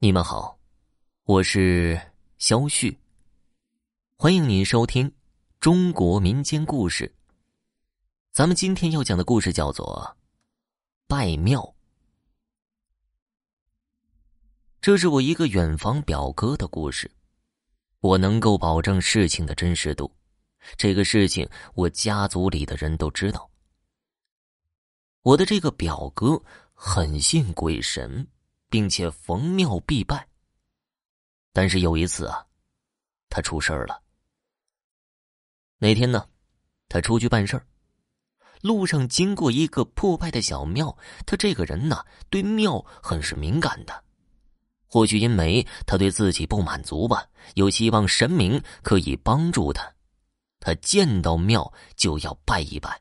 你们好，我是肖旭。欢迎您收听中国民间故事。咱们今天要讲的故事叫做《拜庙》。这是我一个远房表哥的故事，我能够保证事情的真实度。这个事情我家族里的人都知道。我的这个表哥很信鬼神。并且逢庙必拜。但是有一次啊，他出事儿了。那天呢，他出去办事儿，路上经过一个破败的小庙。他这个人呢，对庙很是敏感的。或许因为他对自己不满足吧，又希望神明可以帮助他，他见到庙就要拜一拜。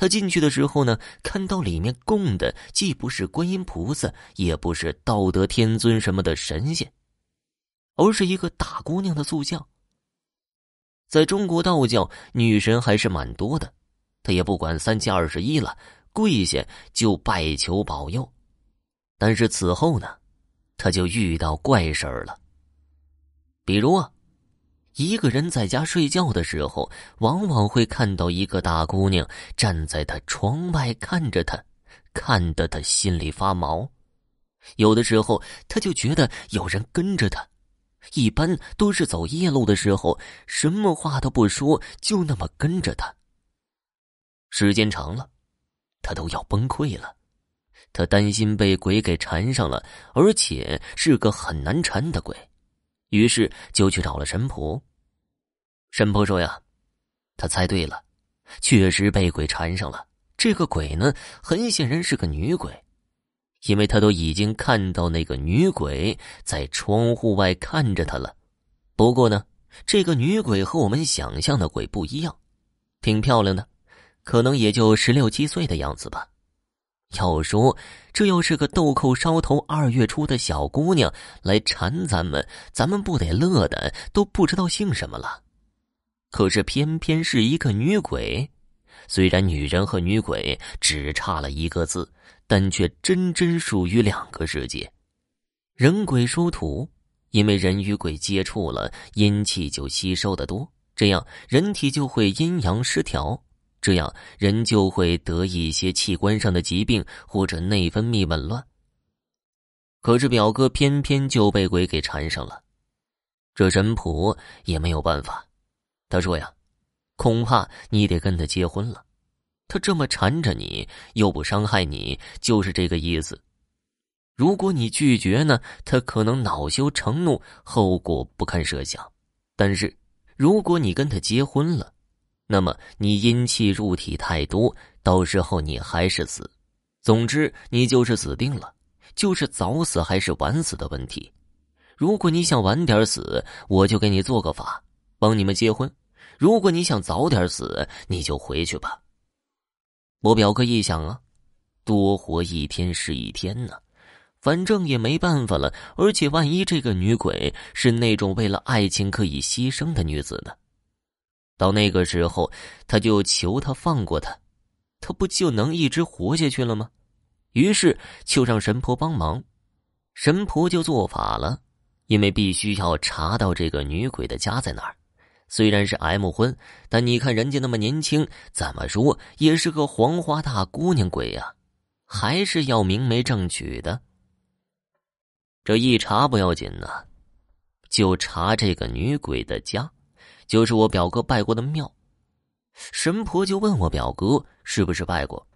他进去的时候呢，看到里面供的既不是观音菩萨，也不是道德天尊什么的神仙，而是一个大姑娘的塑像。在中国道教，女神还是蛮多的，他也不管三七二十一了，跪下就拜求保佑。但是此后呢，他就遇到怪事儿了，比如啊。一个人在家睡觉的时候，往往会看到一个大姑娘站在他窗外看着他，看得他心里发毛。有的时候，他就觉得有人跟着他，一般都是走夜路的时候，什么话都不说，就那么跟着他。时间长了，他都要崩溃了。他担心被鬼给缠上了，而且是个很难缠的鬼。于是就去找了神婆。神婆说：“呀，他猜对了，确实被鬼缠上了。这个鬼呢，很显然是个女鬼，因为他都已经看到那个女鬼在窗户外看着他了。不过呢，这个女鬼和我们想象的鬼不一样，挺漂亮的，可能也就十六七岁的样子吧。”要说这要是个豆蔻梢头二月初的小姑娘来缠咱们，咱们不得乐的都不知道姓什么了。可是偏偏是一个女鬼，虽然女人和女鬼只差了一个字，但却真真属于两个世界。人鬼殊途，因为人与鬼接触了，阴气就吸收的多，这样人体就会阴阳失调。这样人就会得一些器官上的疾病或者内分泌紊乱。可是表哥偏偏就被鬼给缠上了，这神婆也没有办法。他说呀：“恐怕你得跟他结婚了。他这么缠着你，又不伤害你，就是这个意思。如果你拒绝呢，他可能恼羞成怒，后果不堪设想。但是如果你跟他结婚了，”那么你阴气入体太多，到时候你还是死。总之，你就是死定了，就是早死还是晚死的问题。如果你想晚点死，我就给你做个法，帮你们结婚；如果你想早点死，你就回去吧。我表哥一想啊，多活一天是一天呢，反正也没办法了。而且万一这个女鬼是那种为了爱情可以牺牲的女子呢？到那个时候，他就求他放过他，他不就能一直活下去了吗？于是就让神婆帮忙，神婆就做法了，因为必须要查到这个女鬼的家在哪儿。虽然是 M 婚，但你看人家那么年轻，怎么说也是个黄花大姑娘鬼呀，还是要明媒正娶的。这一查不要紧呢，就查这个女鬼的家。就是我表哥拜过的庙，神婆就问我表哥是不是拜过，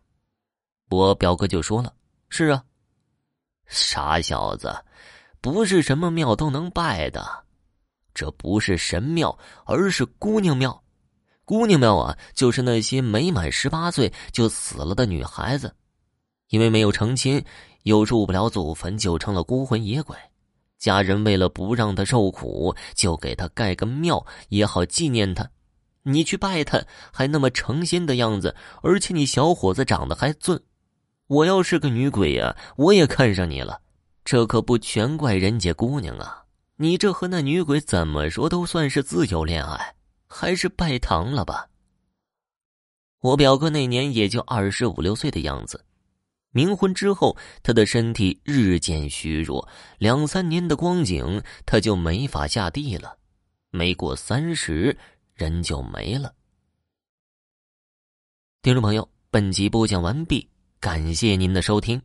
我表哥就说了：“是啊。”傻小子，不是什么庙都能拜的，这不是神庙，而是姑娘庙。姑娘庙啊，就是那些没满十八岁就死了的女孩子，因为没有成亲，又入不了祖坟，就成了孤魂野鬼。家人为了不让他受苦，就给他盖个庙，也好纪念他。你去拜他，还那么诚心的样子，而且你小伙子长得还俊。我要是个女鬼呀，我也看上你了。这可不全怪人家姑娘啊！你这和那女鬼怎么说都算是自由恋爱，还是拜堂了吧？我表哥那年也就二十五六岁的样子，冥婚之后，他的身体日渐虚弱，两三年的光景，他就没法下地了。没过三十，人就没了。听众朋友，本集播讲完毕，感谢您的收听。